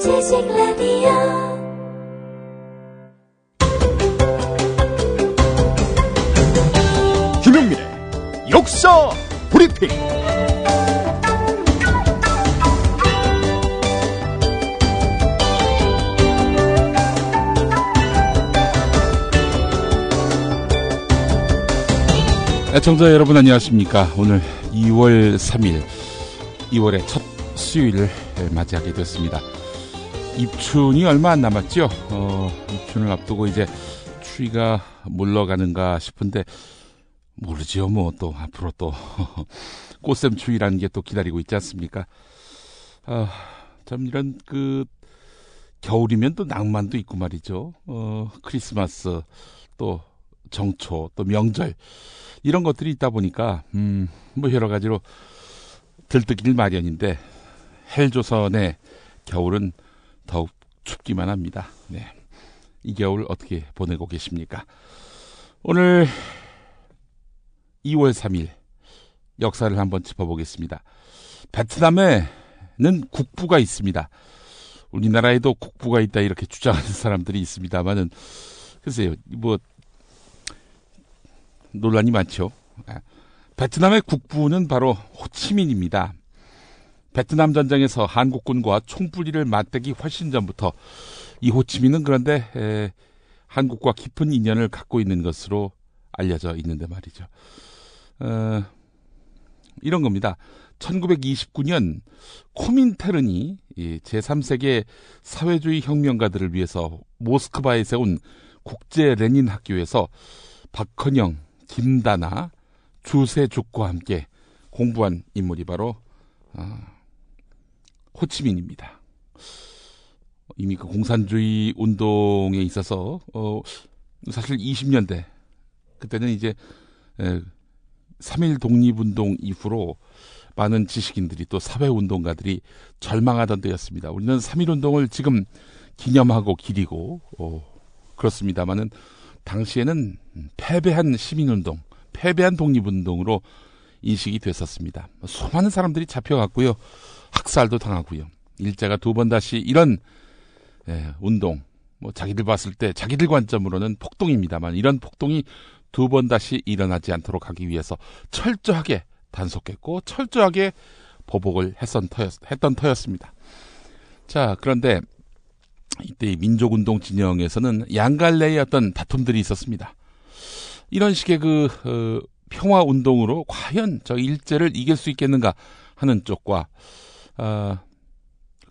지식 라디오 김용민의 역사 브리핑. 애청자 여러분 안녕하십니까? 오늘 2월 3일, 2월의 첫 수요일을 맞이하게 됐습니다. 입춘이 얼마 안 남았죠? 어, 입춘을 앞두고 이제 추위가 물러가는가 싶은데 모르지요. 뭐 또 앞으로 또 꽃샘 추위라는 게 또 기다리고 있지 않습니까? 아, 참 이런 그 겨울이면 또 낭만도 있고 말이죠. 어, 크리스마스 또 정초 또 명절 이런 것들이 있다 보니까 음, 뭐 여러 가지로 들뜨길 마련인데 헬조선의 겨울은 더욱 춥기만 합니다. 네. 이 겨울 어떻게 보내고 계십니까? 오늘 2월 3일 역사를 한번 짚어보겠습니다. 베트남에는 국부가 있습니다. 우리나라에도 국부가 있다 이렇게 주장하는 사람들이 있습니다만은 글쎄요 뭐 논란이 많죠. 아, 베트남의 국부는 바로 호치민입니다. 베트남 전쟁에서 한국군과 총불리를 맞대기 훨씬 전부터 이 호치민은 그런데 에, 한국과 깊은 인연을 갖고 있는 것으로 알려져 있는데 말이죠. 어, 이런 겁니다. 1929년 코민테른이 제3세계 사회주의 혁명가들을 위해서 모스크바에 세운 국제 레닌 학교에서 박헌영, 김다나, 주세죽과 함께 공부한 인물이 바로 어, 호치민입니다. 이미 그 공산주의 운동에 있어서 어, 사실 20년대 그때는 이제 에, 3일 독립운동 이후로 많은 지식인들이 또 사회운동가들이 절망하던 때였습니다. 우리는 3.1운동을 지금 기념하고 기리고, 어, 그렇습니다만은, 당시에는 패배한 시민운동, 패배한 독립운동으로 인식이 됐었습니다. 수많은 사람들이 잡혀갔고요. 학살도 당하고요. 일제가 두 번 다시 이런 예, 운동, 뭐 자기들 봤을 때 자기들 관점으로는 폭동입니다만 이런 폭동이 두 번 다시 일어나지 않도록 하기 위해서 철저하게 단속했고 철저하게 보복을 했던, 터였, 터였습니다. 자, 그런데 이때 민족운동 진영에서는 양갈래의 어떤 다툼들이 있었습니다. 이런 식의 그 어, 평화 운동으로 과연 저 일제를 이길 수 있겠는가 하는 쪽과 어,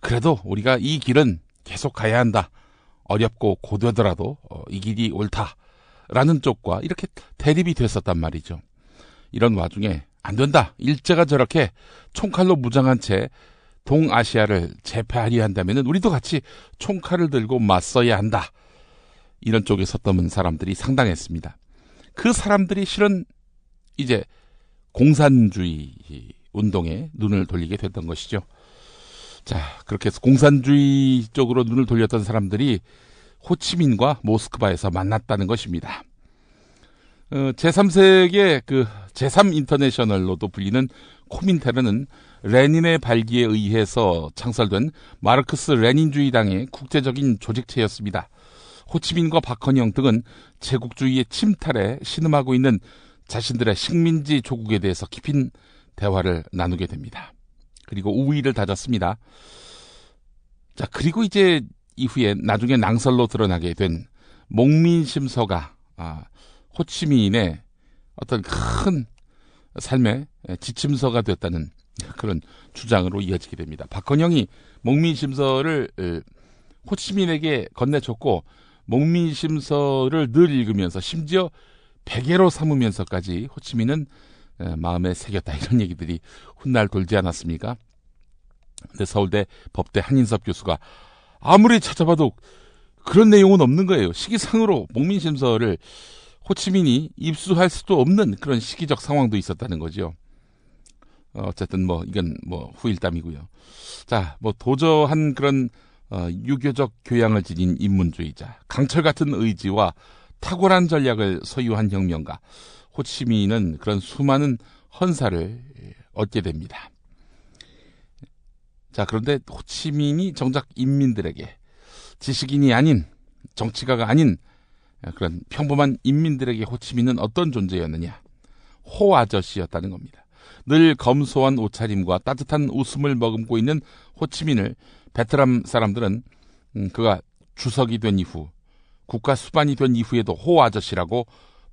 그래도 우리가 이 길은 계속 가야 한다. 어렵고 고되더라도 어, 이 길이 옳다라는 쪽과 이렇게 대립이 됐었단 말이죠. 이런 와중에 안 된다. 일제가 저렇게 총칼로 무장한 채 동아시아를 제패하려 한다면 우리도 같이 총칼을 들고 맞서야 한다. 이런 쪽에 섰던 사람들이 상당했습니다. 그 사람들이 실은 이제 공산주의 운동에 눈을 돌리게 됐던 것이죠. 자, 그렇게 해서 공산주의 쪽으로 눈을 돌렸던 사람들이 호치민과 모스크바에서 만났다는 것입니다. 어, 제3세계 그 제3 인터내셔널로도 불리는 코민테르는 레닌의 발기에 의해서 창설된 마르크스 레닌주의당의 국제적인 조직체였습니다. 호치민과 박헌영 등은 제국주의의 침탈에 신음하고 있는 자신들의 식민지 조국에 대해서 깊은 대화를 나누게 됩니다. 그리고 우위를 다졌습니다. 자, 그리고 이제 이후에 나중에 낭설로 드러나게 된 목민심서가 아, 호치민의 어떤 큰 삶의 지침서가 됐다는 그런 주장으로 이어지게 됩니다. 박헌영이 목민심서를 호치민에게 건네줬고 목민심서를 늘 읽으면서 심지어 베개로 삼으면서까지 호치민은 마음에 새겼다 이런 얘기들이 훗날 돌지 않았습니까? 근데 서울대 법대 한인섭 교수가 아무리 찾아봐도 그런 내용은 없는 거예요. 시기상으로 목민심서를 호치민이 입수할 수도 없는 그런 시기적 상황도 있었다는 거죠. 어, 어쨌든 뭐 이건 뭐 후일담이고요. 자, 뭐 도저한 그런 어, 유교적 교양을 지닌 인문주의자, 강철 같은 의지와 탁월한 전략을 소유한 혁명가 호치민은 그런 수많은 헌사를 얻게 됩니다. 자, 그런데 호치민이 정작 인민들에게 지식인이 아닌 정치가가 아닌 그런 평범한 인민들에게 호치민은 어떤 존재였느냐? 호 아저씨였다는 겁니다. 늘 검소한 옷차림과 따뜻한 웃음을 머금고 있는 호치민을 베트남 사람들은 음, 그가 주석이 된 이후 국가 수반이 된 이후에도 호 아저씨라고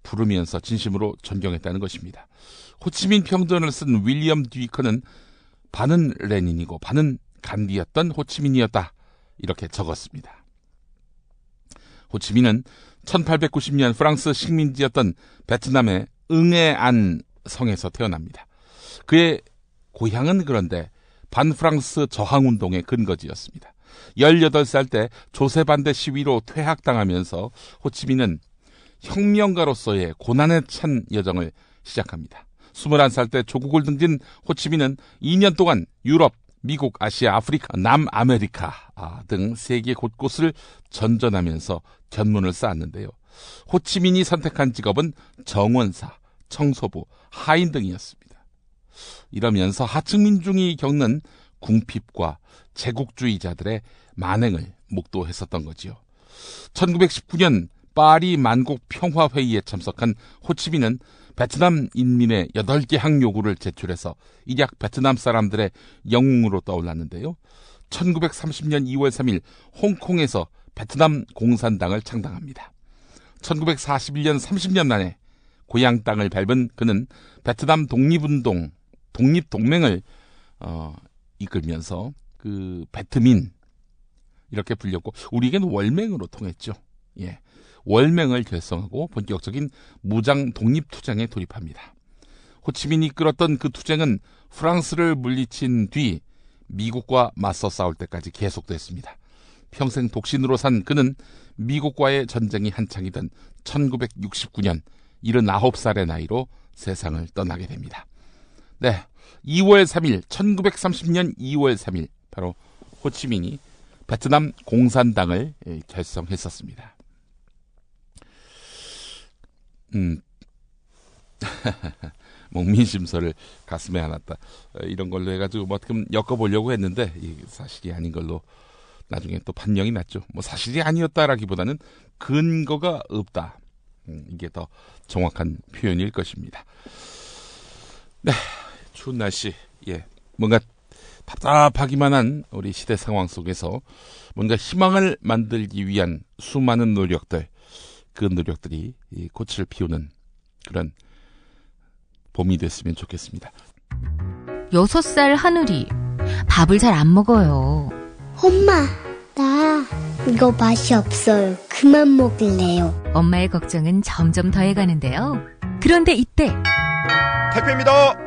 부르면서 진심으로 존경했다는 것입니다. 호치민 평전을 쓴 윌리엄 듀이커는 반은 레닌이고 반은 간디였던 호치민이었다. 이렇게 적었습니다. 호치민은 1890년 프랑스 식민지였던 베트남의 응애안 성에서 태어납니다. 그의 고향은 그런데 반프랑스 저항운동의 근거지였습니다. 18살 때 조세 반대 시위로 퇴학당하면서 호치민은 혁명가로서의 고난에 찬 여정을 시작합니다. 21살 때 조국을 등진 호치민은 2년 동안 유럽, 미국, 아시아, 아프리카, 남아메리카 아, 등 세계 곳곳을 전전하면서 견문을 쌓았는데요. 호치민이 선택한 직업은 정원사, 청소부, 하인 등이었습니다. 이러면서 하층 민중이 겪는 궁핍과 제국주의자들의 만행을 목도했었던 거지요. 1919년 파리 만국 평화 회의에 참석한 호치민은 베트남 인민의 8개 항 요구를 제출해서 일약 베트남 사람들의 영웅으로 떠올랐는데요. 1930년 2월 3일 홍콩에서 베트남 공산당을 창당합니다. 1941년 30년 만에 고향 땅을 밟은 그는 베트남 독립운동, 독립동맹을 어, 이끌면서 그 베트민 이렇게 불렸고 우리에게는 월맹으로 통했죠. 예. 월맹을 결성하고 본격적인 무장 독립 투쟁에 돌입합니다. 호치민이 이끌었던 그 투쟁은 프랑스를 물리친 뒤 미국과 맞서 싸울 때까지 계속됐습니다. 평생 독신으로 산 그는 미국과의 전쟁이 한창이던 1969년 79살의 나이로 세상을 떠나게 됩니다. 네. 2월 3일, 1930년 2월 3일, 바로 호치민이 베트남 공산당을 결성했었습니다. 음, 목민심서를 가슴에 안았다. 어, 이런 걸로 해가지고 뭐 어떻게 엮어보려고 했는데 사실이 아닌 걸로 나중에 또 판명이 났죠. 뭐 사실이 아니었다라기보다는 근거가 없다. 음, 이게 더 정확한 표현일 것입니다. 네, 추운 날씨, 예, 뭔가 답답하기만 한 우리 시대 상황 속에서 뭔가 희망을 만들기 위한 수많은 노력들, 그 노력들이 이 꽃을 피우는 그런 봄이 됐으면 좋겠습니다. 여섯 살 하늘이 밥을 잘 안 먹어요. 엄마, 나 이거 맛이 없어요. 그만 먹을래요. 엄마의 걱정은 점점 더해가는데요. 그런데 이때 택배입니다.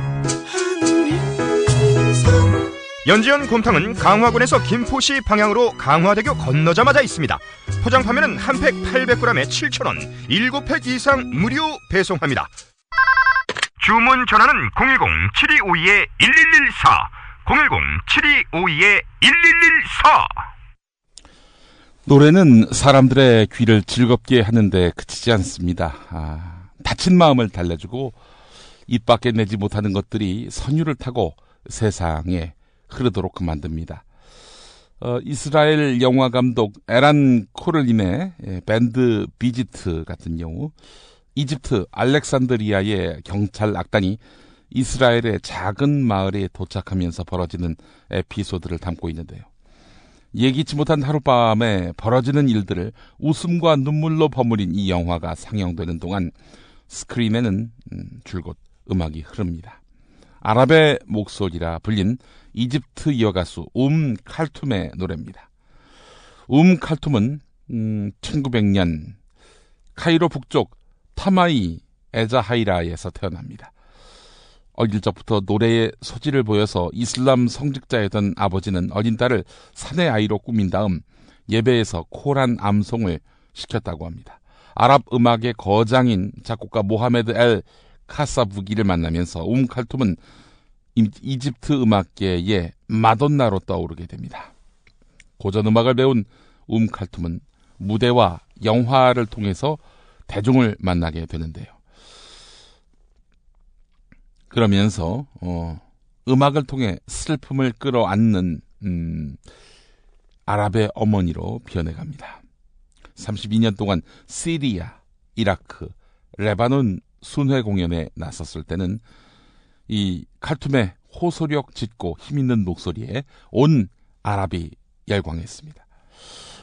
연지연 곰탕은 강화군에서 김포시 방향으로 강화대교 건너자마자 있습니다. 포장 판매는 한 팩 800g에 7,000원, 7팩 이상 무료 배송합니다. 주문 전화는 010-7252-1114, 010-7252-1114. 노래는 사람들의 귀를 즐겁게 하는데 그치지 않습니다. 아, 다친 마음을 달래주고 입 밖에 내지 못하는 것들이 선율을 타고 세상에 흐르도록 만듭니다. 어, 이스라엘 영화 감독 에란 코를님의 예, 밴드 비지트 같은 경우 이집트 알렉산드리아의 경찰 악단이 이스라엘의 작은 마을에 도착하면서 벌어지는 에피소드를 담고 있는데요. 예기치 못한 하룻밤에 벌어지는 일들을 웃음과 눈물로 버무린 이 영화가 상영되는 동안 스크린에는 음, 줄곧 음악이 흐릅니다. 아랍의 목소리라 불린 이집트 여가수 움 칼툼의 노래입니다. 움 칼툼은 음, 1900년 카이로 북쪽 타마이 에자하이라에서 태어납니다. 어릴 적부터 노래의 소질을 보여서 이슬람 성직자였던 아버지는 어린 딸을 사내 아이로 꾸민 다음 예배에서 코란 암송을 시켰다고 합니다. 아랍 음악의 거장인 작곡가 모하메드 엘 카사부기를 만나면서 움 칼툼은 이집트 음악계의 마돈나로 떠오르게 됩니다. 고전 음악을 배운 움 칼툼은 무대와 영화를 통해서 대중을 만나게 되는데요. 그러면서 어, 음악을 통해 슬픔을 끌어안는 음, 아랍의 어머니로 변해갑니다. 32년 동안 시리아, 이라크, 레바논 순회 공연에 나섰을 때는 이 칼툼의 호소력 짙고 힘있는 목소리에 온 아랍이 열광했습니다.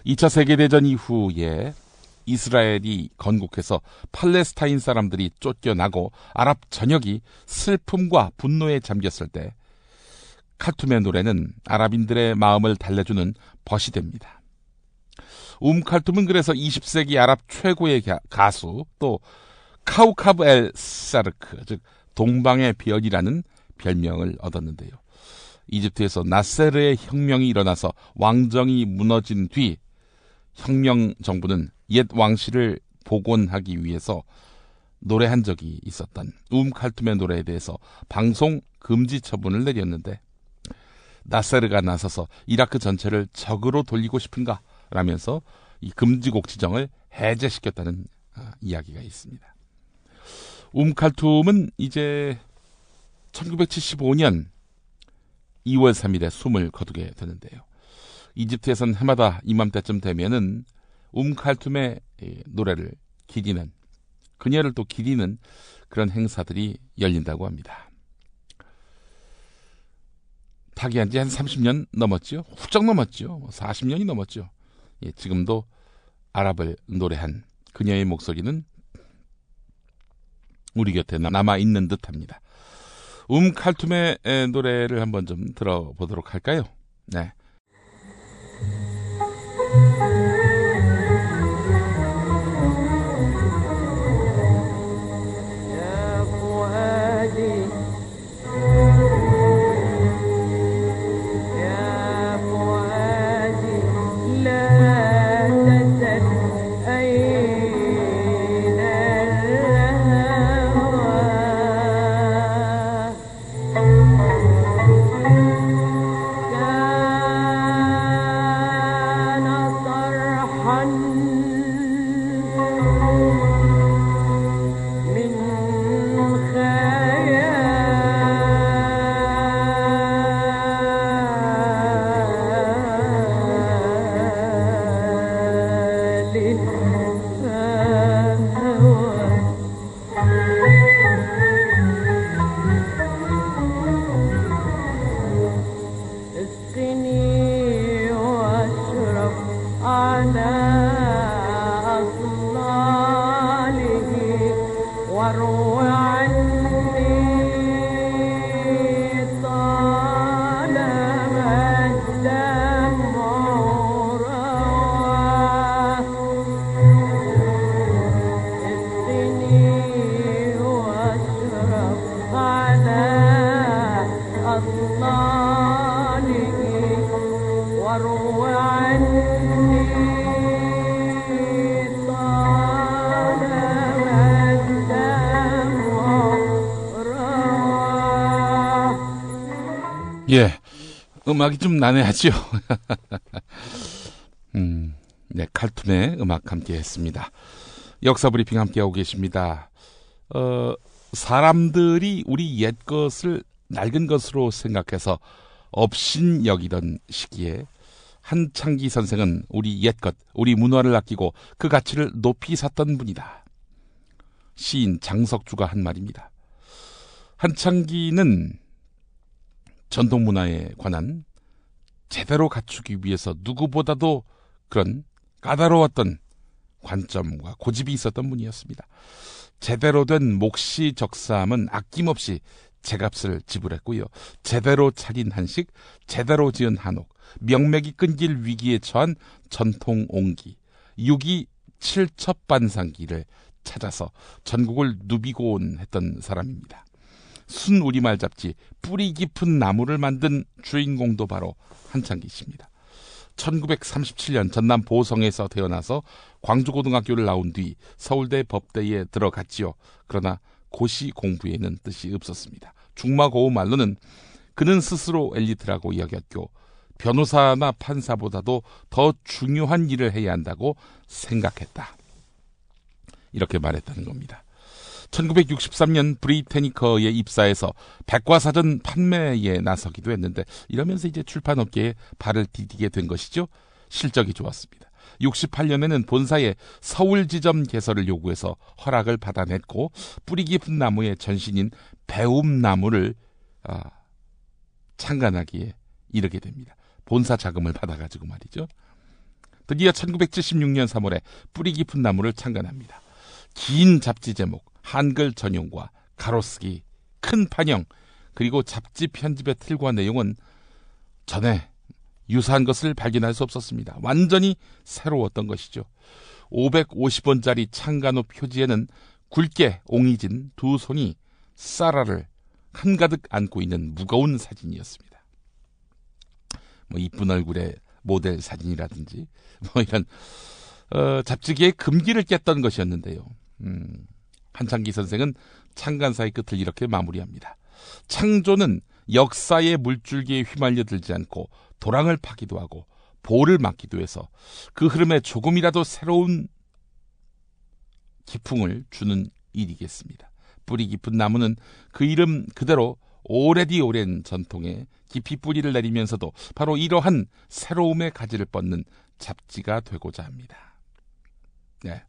2차 세계대전 이후에 이스라엘이 건국해서 팔레스타인 사람들이 쫓겨나고 아랍 전역이 슬픔과 분노에 잠겼을 때 칼툼의 노래는 아랍인들의 마음을 달래주는 벗이 됩니다. 움 칼툼은 그래서 20세기 아랍 최고의 가수 또 카우카브 엘 사르크 즉 동방의 별이라는 별명을 얻었는데요. 이집트에서 나세르의 혁명이 일어나서 왕정이 무너진 뒤 혁명 정부는 옛 왕실을 복원하기 위해서 노래한 적이 있었던 움 칼툼의 노래에 대해서 방송 금지 처분을 내렸는데 나세르가 나서서 이라크 전체를 적으로 돌리고 싶은가 라면서 이 금지곡 지정을 해제시켰다는 아, 이야기가 있습니다. 움 칼툼은 이제 1975년 2월 3일에 숨을 거두게 되는데요. 이집트에선 해마다 이맘때쯤 되면은 움 칼툼의 노래를 기리는 그녀를 또 기리는 그런 행사들이 열린다고 합니다. 타기한 지 한 30년 넘었죠. 훌쩍 넘었죠. 40년이 뭐 넘었죠. 예, 지금도 아랍을 노래한 그녀의 목소리는 우리 곁에 남아 있는 듯합니다. 움 칼툼의 노래를 한번 좀 들어보도록 할까요? 네. 음악이 좀 난해하죠. 음, 네, 칼툰의 음악 함께 했습니다. 역사 브리핑 함께하고 계십니다. 어, 사람들이 우리 옛 것을 낡은 것으로 생각해서 업신 여기던 시기에 한창기 선생은 우리 옛 것, 우리 문화를 아끼고 그 가치를 높이 샀던 분이다. 시인 장석주가 한 말입니다. 한창기는 전통 문화에 관한 제대로 갖추기 위해서 누구보다도 그런 까다로웠던 관점과 고집이 있었던 분이었습니다. 제대로 된 몫이 적삼은 아낌없이 제값을 지불했고요. 제대로 차린 한식, 제대로 지은 한옥, 명맥이 끊길 위기에 처한 전통 옹기, 유기 칠첩 반상기를 찾아서 전국을 누비곤 했던 사람입니다. 순 우리말 잡지 뿌리 깊은 나무를 만든 주인공도 바로 한창기 씨입니다. 1937년 전남 보성에서 태어나서 광주고등학교를 나온 뒤 서울대 법대에 들어갔지요. 그러나 고시 공부에는 뜻이 없었습니다. 중마고우 말로는 그는 스스로 엘리트라고 여겼고 변호사나 판사보다도 더 중요한 일을 해야 한다고 생각했다. 이렇게 말했다는 겁니다. 1963년 브리테니커에 입사해서 백과사전 판매에 나서기도 했는데 이러면서 이제 출판업계에 발을 디디게 된 것이죠. 실적이 좋았습니다. 68년에는 본사에 서울 지점 개설을 요구해서 허락을 받아냈고 뿌리 깊은 나무의 전신인 배움나무를 아, 창간하기에 이르게 됩니다. 본사 자금을 받아가지고 말이죠. 드디어 1976년 3월에 뿌리 깊은 나무를 창간합니다. 긴 잡지 제목, 한글 전용과 가로쓰기, 큰 판형, 그리고 잡지 편집의 틀과 내용은 전에 유사한 것을 발견할 수 없었습니다. 완전히 새로웠던 것이죠. 550원짜리 창간호 표지에는 굵게 옹이진 두 손이 쌀알을 한가득 안고 있는 무거운 사진이었습니다. 뭐 이쁜 얼굴의 모델 사진이라든지 뭐 이런 어, 잡지계의 금기를 깼던 것이었는데요. 음, 한창기 선생은 창간사의 끝을 이렇게 마무리합니다. 창조는 역사의 물줄기에 휘말려 들지 않고 도랑을 파기도 하고 볼을 막기도 해서 그 흐름에 조금이라도 새로운 기풍을 주는 일이겠습니다. 뿌리 깊은 나무는 그 이름 그대로 오래디 오랜 전통에 깊이 뿌리를 내리면서도 바로 이러한 새로움의 가지를 뻗는 잡지가 되고자 합니다. 네.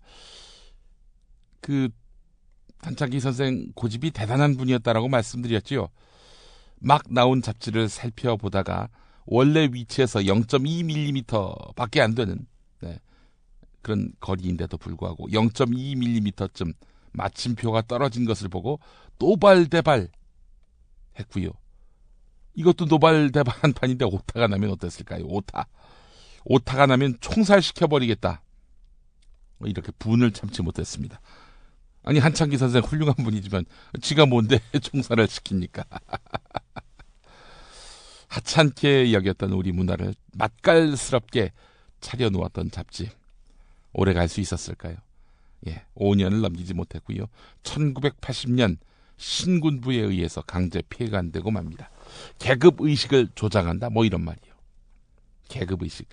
그 한창기 선생 고집이 대단한 분이었다라고 말씀드렸지요. 막 나온 잡지를 살펴보다가 원래 위치에서 0.2mm 밖에 안 되는 네, 그런 거리인데도 불구하고 0.2mm쯤 마침표가 떨어진 것을 보고 노발대발 했고요. 이것도 노발대발한 판인데 오타가 나면 어땠을까요? 오타. 오타가 나면 총살시켜버리겠다. 뭐 이렇게 분을 참지 못했습니다. 아니 한창기 선생 훌륭한 분이지만 지가 뭔데 총살을 시킵니까? 하찮게 여겼던 우리 문화를 맛깔스럽게 차려놓았던 잡지 오래 갈 수 있었을까요? 예, 5년을 넘기지 못했고요. 1980년 신군부에 의해서 강제 폐간되고 맙니다. 계급 의식을 조장한다 뭐 이런 말이요. 계급 의식.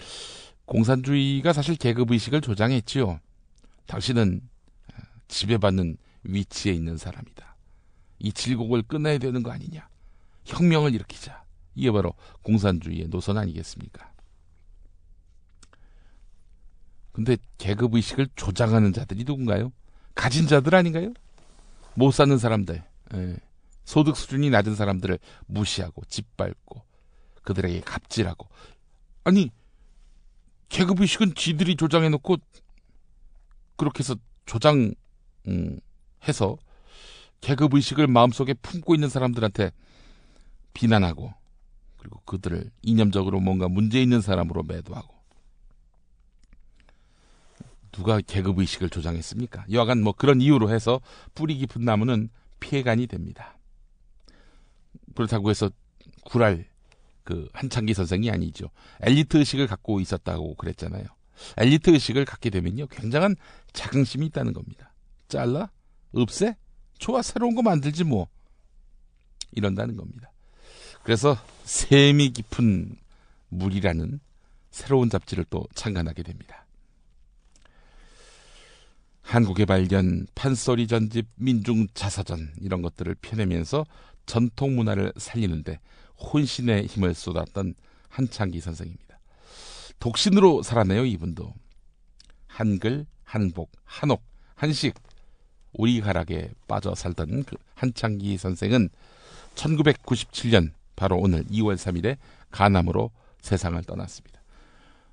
공산주의가 사실 계급 의식을 조장했지요. 당신은 지배받는 위치에 있는 사람이다. 이 질곡을 끊어야 되는 거 아니냐. 혁명을 일으키자. 이게 바로 공산주의의 노선 아니겠습니까? 근데 계급의식을 조장하는 자들이 누군가요? 가진 자들 아닌가요? 못 사는 사람들, 예. 소득 수준이 낮은 사람들을 무시하고 짓밟고 그들에게 갑질하고 아니 계급의식은 지들이 조장해놓고 그렇게 해서 조장 음, 해서 계급 의식을 마음속에 품고 있는 사람들한테 비난하고 그리고 그들을 이념적으로 뭔가 문제 있는 사람으로 매도하고 누가 계급 의식을 조장했습니까? 여하간 뭐 그런 이유로 해서 뿌리 깊은 나무는 피해간이 됩니다. 그렇다고 해서 구랄 그 한창기 선생이 아니죠. 엘리트 의식을 갖고 있었다고 그랬잖아요. 엘리트 의식을 갖게 되면요 굉장한 자긍심이 있다는 겁니다. 잘라? 없애? 좋아 새로운 거 만들지 뭐 이런다는 겁니다. 그래서 셈이 깊은 물이라는 새로운 잡지를 또 창간하게 됩니다. 한국의 발견, 판소리 전집, 민중 자사전 이런 것들을 펴내면서 전통 문화를 살리는데 혼신의 힘을 쏟았던 한창기 선생입니다. 독신으로 살았네요, 이분도. 한글, 한복, 한옥, 한식, 오리가락에 빠져 살던 그 한창기 선생은 1997년 바로 오늘 2월 3일에 가남으로 세상을 떠났습니다.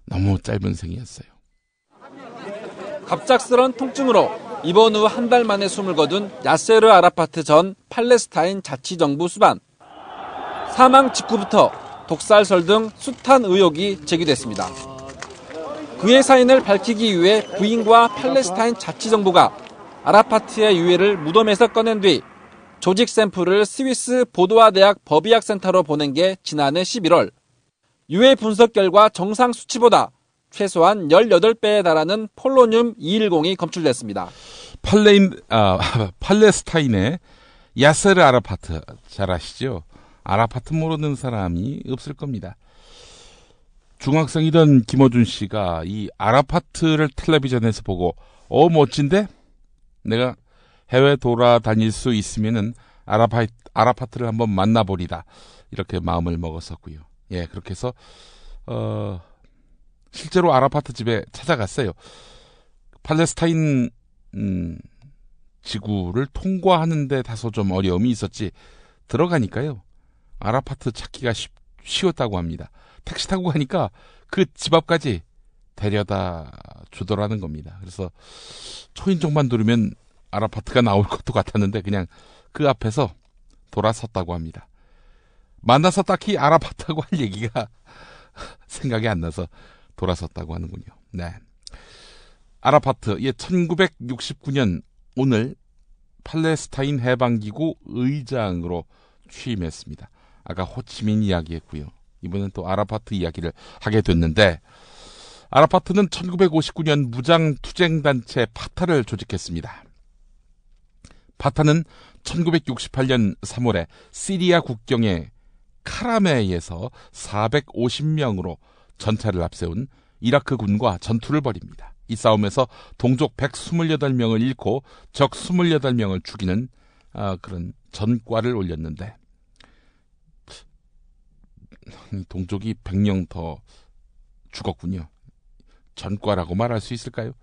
너무 짧은 생이었어요. 갑작스런 통증으로 입원 후 한 달 만에 숨을 거둔 야세르 아라파트 전 팔레스타인 자치정부 수반. 사망 직후부터 독살설 등 숱한 의혹이 제기됐습니다. 그의 사인을 밝히기 위해 부인과 팔레스타인 자치정부가 아라파트의 유해를 무덤에서 꺼낸 뒤 조직 샘플을 스위스 보도와 대학 법의학 센터로 보낸 게 지난해 11월 유해 분석 결과 정상 수치보다 최소한 18배에 달하는 폴로늄 210이 검출됐습니다. 팔레인, 아, 팔레스타인의 야세르 아라파트 잘 아시죠? 아라파트 모르는 사람이 없을 겁니다. 중학생이던 김어준 씨가 이 아라파트를 텔레비전에서 보고 어 멋진데 내가 해외 돌아다닐 수 있으면은 아라파 아라파트를 한번 만나보리다 이렇게 마음을 먹었었고요. 예 그렇게 해서 어 실제로 아라파트 집에 찾아갔어요. 팔레스타인 음, 지구를 통과하는데 다소 좀 어려움이 있었지 들어가니까요. 아라파트 찾기가 쉽, 쉬웠다고 합니다. 택시 타고 가니까 그 집 앞까지 데려다 주더라는 겁니다. 그래서 초인종만 누르면 아라파트가 나올 것도 같았는데 그냥 그 앞에서 돌아섰다고 합니다. 만나서 딱히 아라파트하고 할 얘기가 생각이 안 나서 돌아섰다고 하는군요. 네. 아라파트, 예, 1969년 오늘 팔레스타인 해방기구 의장으로 취임했습니다. 아까 호치민 이야기했고요. 이번엔 또 아라파트 이야기를 하게 됐는데 아라파트는 1959년 무장 투쟁 단체 파타를 조직했습니다. 파타는 1968년 3월에 시리아 국경의 카라메에서 450명으로 전차를 앞세운 이라크 군과 전투를 벌입니다. 이 싸움에서 동족 128명을 잃고 적 28명을 죽이는 아, 그런 전과를 올렸는데 동족이 100명 더 죽었군요. 전과라고 말할 수 있을까요?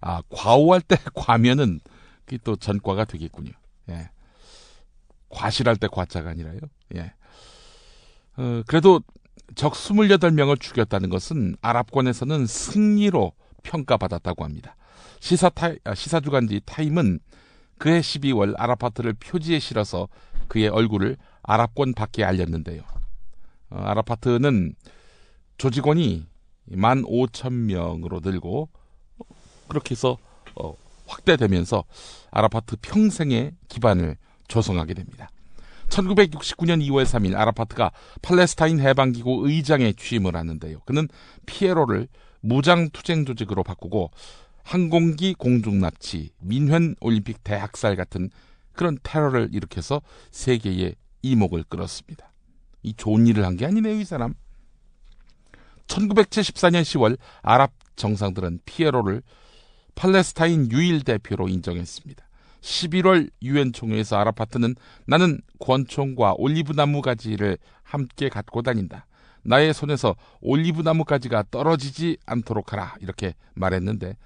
아, 과오할 때 과면은 그게 또 전과가 되겠군요. 예. 과실할 때 과자가 아니라요. 예. 어, 그래도 적 28명을 죽였다는 것은 아랍권에서는 승리로 평가받았다고 합니다. 시사 타, 아, 시사주간지 타임은 그해 12월 아라파트를 표지에 실어서 그의 얼굴을 아랍권 밖에 알렸는데요. 어, 아라파트는 조직원이 15,000명으로 늘고 그렇게 해서 어, 확대되면서 아라파트 평생의 기반을 조성하게 됩니다. 1969년 2월 3일 아라파트가 팔레스타인 해방기구 의장에 취임을 하는데요. 그는 피에로를 무장투쟁 조직으로 바꾸고 항공기 공중납치, 민회 올림픽 대학살 같은 그런 테러를 일으켜서 세계의 이목을 끌었습니다. 이 좋은 일을 한 게 아니네요, 이 사람. 1974년 10월 아랍 정상들은 피에로를 팔레스타인 유일 대표로 인정했습니다. 11월 유엔 총회에서 아라파트는 나는 권총과 올리브 나무 가지를 함께 갖고 다닌다. 나의 손에서 올리브 나무 가지가 떨어지지 않도록 하라. 이렇게 말했는데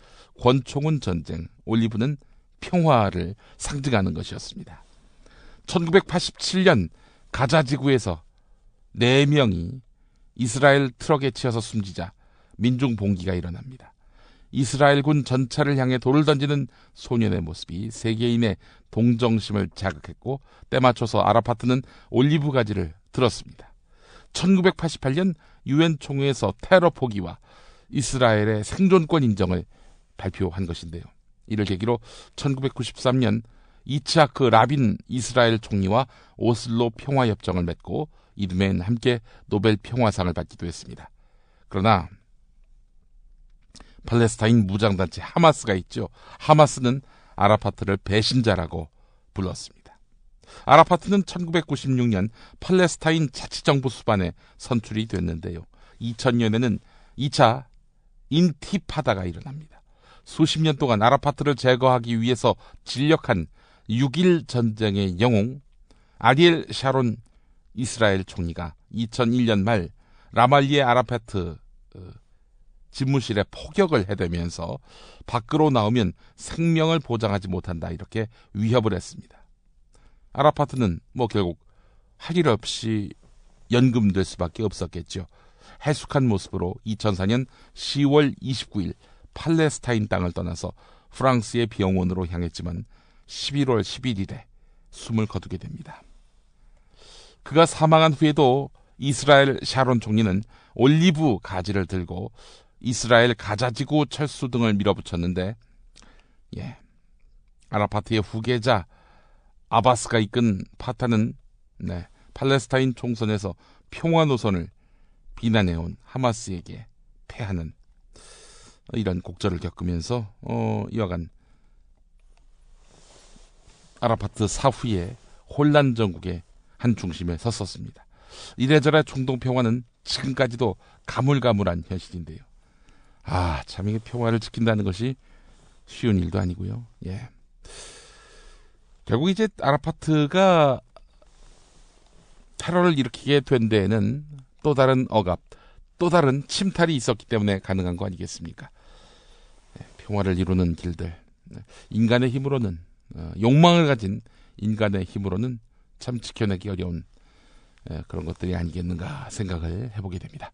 권총은 전쟁, 올리브는 평화를 상징하는 것이었습니다. 1987년 가자 지구에서 4명이 이스라엘 트럭에 치여서 숨지자 민중 봉기가 일어납니다. 이스라엘군 전차를 향해 돌을 던지는 소년의 모습이 세계인의 동정심을 자극했고 때 맞춰서 아라파트는 올리브 가지를 들었습니다. 1988년 유엔 총회에서 테러 포기와 이스라엘의 생존권 인정을 발표한 것인데요. 이를 계기로 1993년 이츠하크 라빈 이스라엘 총리와 오슬로 평화협정을 맺고 이듬해엔 함께 노벨 평화상을 받기도 했습니다. 그러나 팔레스타인 무장단체 하마스가 있죠. 하마스는 아라파트를 배신자라고 불렀습니다. 아라파트는 1996년 팔레스타인 자치정부 수반에 선출이 됐는데요. 2000년에는 2차 인티파다가 일어납니다. 수십 년 동안 아라파트를 제거하기 위해서 진력한 6일 전쟁의 영웅 아리엘 샤론 이스라엘 총리가 2001년 말 라말리의 아라파트 어, 집무실에 폭격을 해대면서 밖으로 나오면 생명을 보장하지 못한다 이렇게 위협을 했습니다. 아라파트는 뭐 결국 할 일 없이 연금될 수밖에 없었겠죠. 해숙한 모습으로 2004년 10월 29일 팔레스타인 땅을 떠나서 프랑스의 병원으로 향했지만 11월 11일에 숨을 거두게 됩니다. 그가 사망한 후에도 이스라엘 샤론 총리는 올리브 가지를 들고 이스라엘 가자지구 철수 등을 밀어붙였는데 예. 아라파트의 후계자 아바스가 이끈 파타는 네, 팔레스타인 총선에서 평화 노선을 비난해온 하마스에게 패하는 이런 곡절을 겪으면서 어, 이와간 아라파트 사후에 혼란 전국의 한 중심에 섰었습니다. 이래저래 중동 평화는 지금까지도 가물가물한 현실인데요. 아, 참 이게 평화를 지킨다는 것이 쉬운 일도 아니고요. 예. 결국 이제 아라파트가 테러를 일으키게 된 데에는 또 다른 억압, 또 다른 침탈이 있었기 때문에 가능한 거 아니겠습니까? 예, 평화를 이루는 길들, 네, 인간의 힘으로는 어, 욕망을 가진 인간의 힘으로는 참 지켜내기 어려운 예, 그런 것들이 아니겠는가 생각을 해보게 됩니다.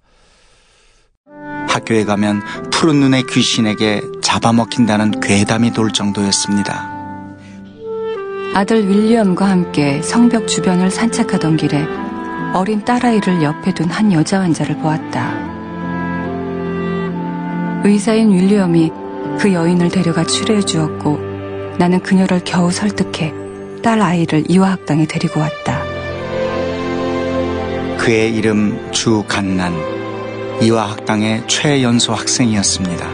학교에 가면 푸른 눈의 귀신에게 잡아먹힌다는 괴담이 돌 정도였습니다. 아들 윌리엄과 함께 성벽 주변을 산책하던 길에 어린 딸아이를 옆에 둔 한 여자 환자를 보았다. 의사인 윌리엄이 그 여인을 데려가 치료해 주었고 나는 그녀를 겨우 설득해 딸 아이를 이화학당에 데리고 왔다. 그의 이름 주간난 이화학당의 최연소 학생이었습니다.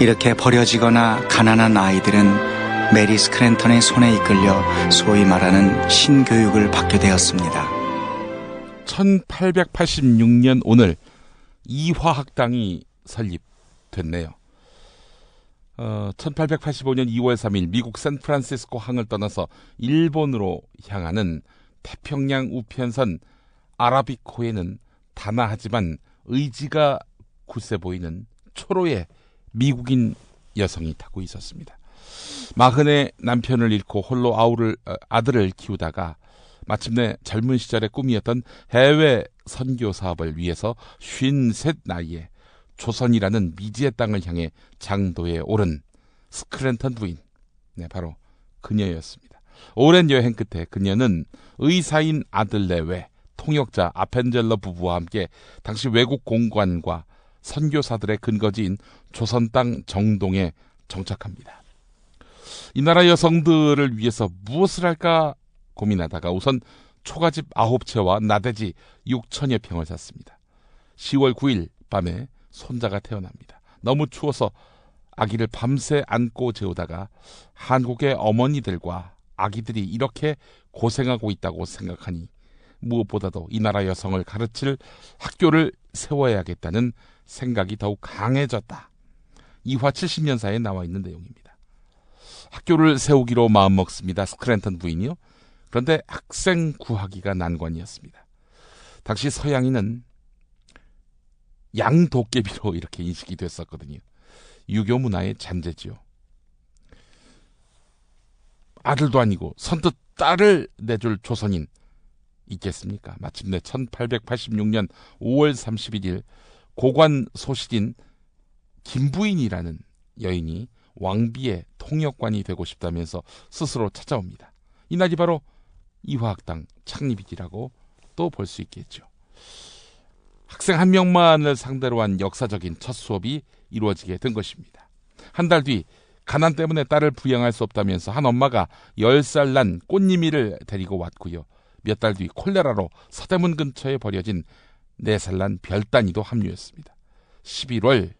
이렇게 버려지거나 가난한 아이들은 메리 스크랜턴의 손에 이끌려 소위 말하는 신교육을 받게 되었습니다. 1886년 오늘 이화학당이 설립됐네요. 어, 1885년 2월 3일 미국 샌프란시스코 항을 떠나서 일본으로 향하는 태평양 우편선 아라비코에는 단아하지만 의지가 굳세 보이는 초로의 미국인 여성이 타고 있었습니다. 마흔의 남편을 잃고 홀로 아우를, 어, 아들을 키우다가 마침내 젊은 시절의 꿈이었던 해외 선교 사업을 위해서 쉰셋 나이에 조선이라는 미지의 땅을 향해 장도에 오른 스크랜턴 부인, 네, 바로 그녀였습니다. 오랜 여행 끝에 그녀는 의사인 아들 내외 통역자 아펜젤러 부부와 함께 당시 외국 공관과 선교사들의 근거지인 조선 땅 정동에 정착합니다. 이 나라 여성들을 위해서 무엇을 할까 고민하다가 우선 초가집 아홉 채와 나대지 6천여 평을 샀습니다. 10월 9일 밤에 손자가 태어납니다. 너무 추워서 아기를 밤새 안고 재우다가 한국의 어머니들과 아기들이 이렇게 고생하고 있다고 생각하니 무엇보다도 이 나라 여성을 가르칠 학교를 세워야겠다는 생각이 더욱 강해졌다. 이화 70년사에 나와 있는 내용입니다. 학교를 세우기로 마음먹습니다. 스크랜턴 부인이요. 그런데 학생 구하기가 난관이었습니다. 당시 서양인은 양도깨비로 이렇게 인식이 됐었거든요. 유교 문화의 잔재지요. 아들도 아니고 선뜻 딸을 내줄 조선인 있겠습니까? 마침내 1886년 5월 31일 고관 소실인 김부인이라는 여인이 왕비의 통역관이 되고 싶다면서 스스로 찾아옵니다. 이날이 바로 이화학당 창립일이라고 또 볼 수 있겠죠. 학생 한 명만을 상대로 한 역사적인 첫 수업이 이루어지게 된 것입니다. 한 달 뒤 가난 때문에 딸을 부양할 수 없다면서 한 엄마가 10살 난 꽃님이를 데리고 왔고요. 몇 달 뒤 콜레라로 서대문 근처에 버려진 4살 난 별단이도 합류했습니다. 11월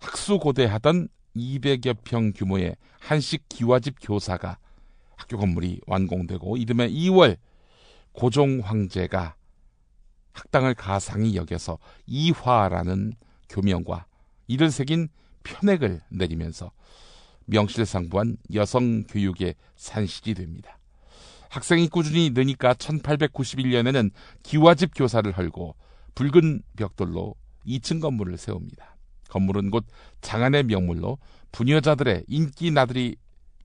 학수고대하던 200여 평 규모의 한식 기와집 교사가 학교 건물이 완공되고 이듬해 2월 고종 황제가 학당을 가상히 여겨서 이화라는 교명과 이를 새긴 편액을 내리면서 명실상부한 여성 교육의 산실이 됩니다. 학생이 꾸준히 느니까 1891년에는 기와집 교사를 헐고 붉은 벽돌로 2층 건물을 세웁니다. 건물은 곧 장안의 명물로 부녀자들의 인기 나들이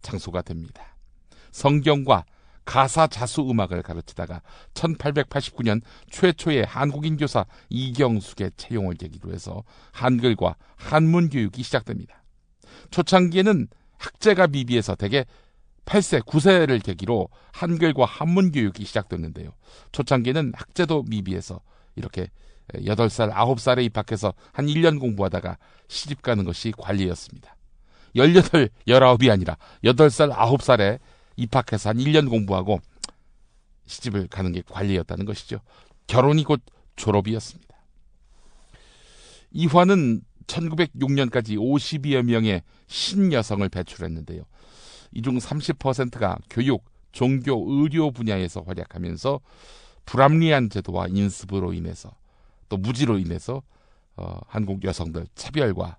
장소가 됩니다. 성경과 가사 자수 음악을 가르치다가 1889년 최초의 한국인 교사 이경숙의 채용을 계기로 해서 한글과 한문 교육이 시작됩니다. 초창기에는 학제가 미비해서 대개 8세, 9세를 계기로 한글과 한문 교육이 시작됐는데요. 초창기에는 학제도 미비해서 이렇게 8살, 9살에 입학해서 한 1년 공부하다가 시집 가는 것이 관리였습니다. 18, 19이 아니라 8살, 9살에 입학해서 한 1년 공부하고 시집을 가는 게 관리였다는 것이죠. 결혼이 곧 졸업이었습니다. 이화는 1906년까지 52여 명의 신여성을 배출했는데요. 이 중 30%가 교육, 종교, 의료 분야에서 활약하면서 불합리한 제도와 인습으로 인해서 또 무지로 인해서 어, 한국 여성들 차별과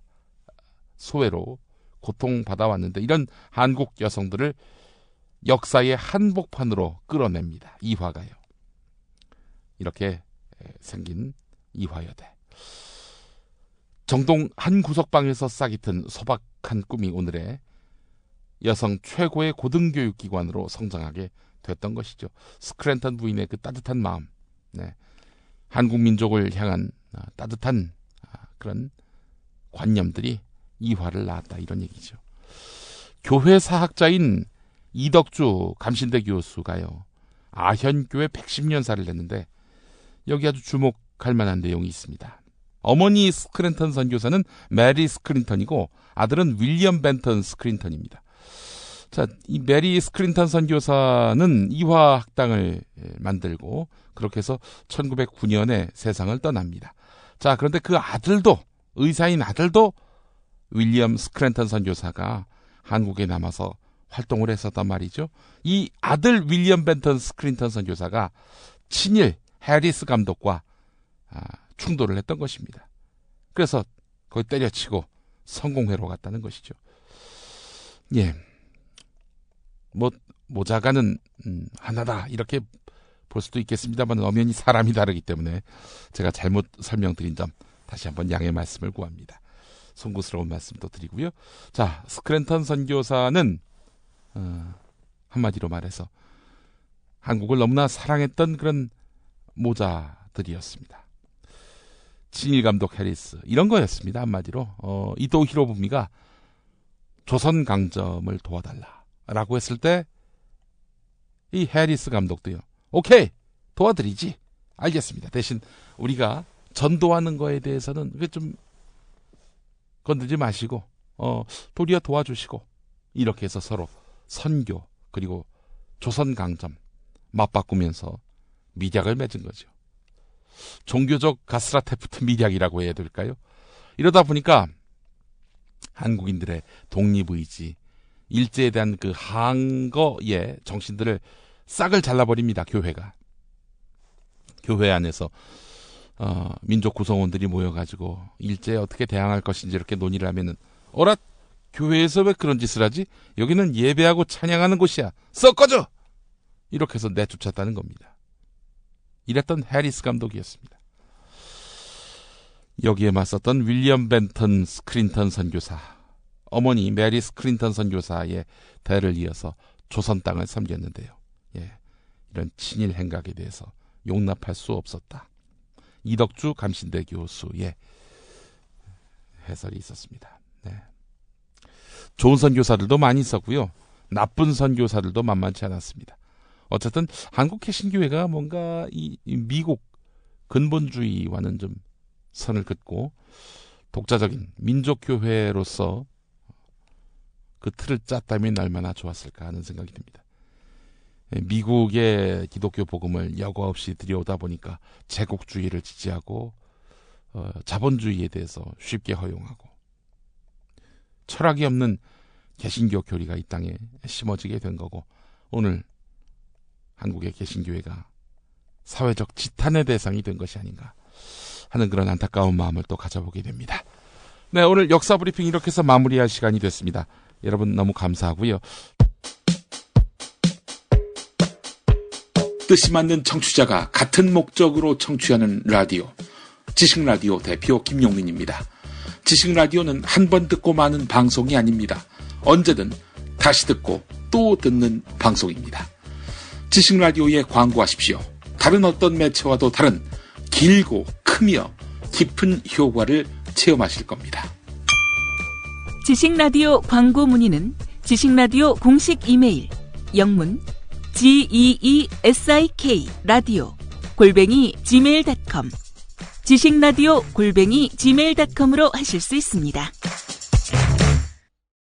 소외로 고통받아왔는데 이런 한국 여성들을 역사의 한복판으로 끌어냅니다. 이화가요. 이렇게 생긴 이화여대. 정동 한 구석방에서 싹이 튼 소박한 꿈이 오늘의 여성 최고의 고등교육기관으로 성장하게 됐던 것이죠. 스크랜턴 부인의 그 따뜻한 마음, 네. 한국 민족을 향한 아, 따뜻한 아, 그런 관념들이 이화를 낳았다 이런 얘기죠. 교회 사학자인 이덕주 감신대 교수가요. 아현교회 110년사를 냈는데 여기 아주 주목할 만한 내용이 있습니다. 어머니 스크린턴 선교사는 메리 스크랜턴이고 아들은 윌리엄 벤턴 스크랜턴입니다. 자, 이 메리 스크랜턴 선교사는 이화학당을 만들고 그렇게 해서 1909년에 세상을 떠납니다. 자, 그런데 그 아들도 의사인 아들도 윌리엄 스크랜턴 선교사가 한국에 남아서 활동을 했었단 말이죠. 이 아들 윌리엄 벤턴 스크랜턴 선교사가 친일 해리스 감독과 아, 충돌을 했던 것입니다. 그래서 거기 때려치고 성공회로 갔다는 것이죠. 예. 뭐 모자가는 음, 하나다 이렇게 볼 수도 있겠습니다만 엄연히 사람이 다르기 때문에 제가 잘못 설명드린 점 다시 한번 양해 말씀을 구합니다. 송구스러운 말씀도 드리고요. 자, 스크랜턴 선교사는 어, 한마디로 말해서 한국을 너무나 사랑했던 그런 모자들이었습니다. 진일 감독 해리스 이런 거였습니다. 한마디로 어, 이도 히로부미가 조선 강점을 도와달라라고 했을 때 이 해리스 감독도요. 오케이 도와드리지 알겠습니다. 대신 우리가 전도하는 거에 대해서는 좀 건들지 마시고 어, 도리어 도와주시고 이렇게 해서 서로 선교 그리고 조선 강점 맞바꾸면서 미약을 맺은 거죠. 종교적 가스라테프트 미약이라고 해야 될까요? 이러다 보니까 한국인들의 독립의지, 일제에 대한 그 항거의 정신들을 싹을 잘라버립니다. 교회가. 교회 안에서 어, 민족 구성원들이 모여가지고 일제에 어떻게 대항할 것인지 이렇게 논의를 하면은 어라 교회에서 왜 그런 짓을 하지? 여기는 예배하고 찬양하는 곳이야. 썩 꺼져! 이렇게 해서 내쫓았다는 겁니다. 이랬던 해리스 감독이었습니다. 여기에 맞섰던 윌리엄 벤턴 스크랜턴 선교사, 어머니 메리 스크랜턴 선교사의 대를 이어서 조선 땅을 섬겼는데요. 예, 이런 친일 행각에 대해서 용납할 수 없었다. 이덕주 감신대 교수의 해설이 있었습니다. 네. 좋은 선교사들도 많이 있었고요. 나쁜 선교사들도 만만치 않았습니다. 어쨌든 한국 개신교회가 뭔가 이, 이 미국 근본주의와는 좀 선을 긋고 독자적인 민족교회로서 그 틀을 짰다면 얼마나 좋았을까 하는 생각이 듭니다. 예, 미국의 기독교 복음을 여과 없이 들여오다 보니까 제국주의를 지지하고 어, 자본주의에 대해서 쉽게 허용하고 철학이 없는 개신교 교리가 이 땅에 심어지게 된 거고 오늘 한국의 개신교회가 사회적 지탄의 대상이 된 것이 아닌가 하는 그런 안타까운 마음을 또 가져보게 됩니다. 네, 오늘 역사 브리핑 이렇게 해서 마무리할 시간이 됐습니다. 여러분 너무 감사하고요. 뜻이 맞는 청취자가 같은 목적으로 청취하는 라디오. 지식 라디오 대표 김용민입니다. 지식 라디오는 한 번 듣고 마는 방송이 아닙니다. 언제든 다시 듣고 또 듣는 방송입니다. 지식 라디오에 광고하십시오. 다른 어떤 매체와도 다른 길고 크며 깊은 효과를 체험하실 겁니다. 지식 라디오 광고 문의는 지식 라디오 공식 이메일 영문 geesik 라디오 골뱅이 gmail.com 지식라디오 골뱅이 gmail.com으로 하실 수 있습니다.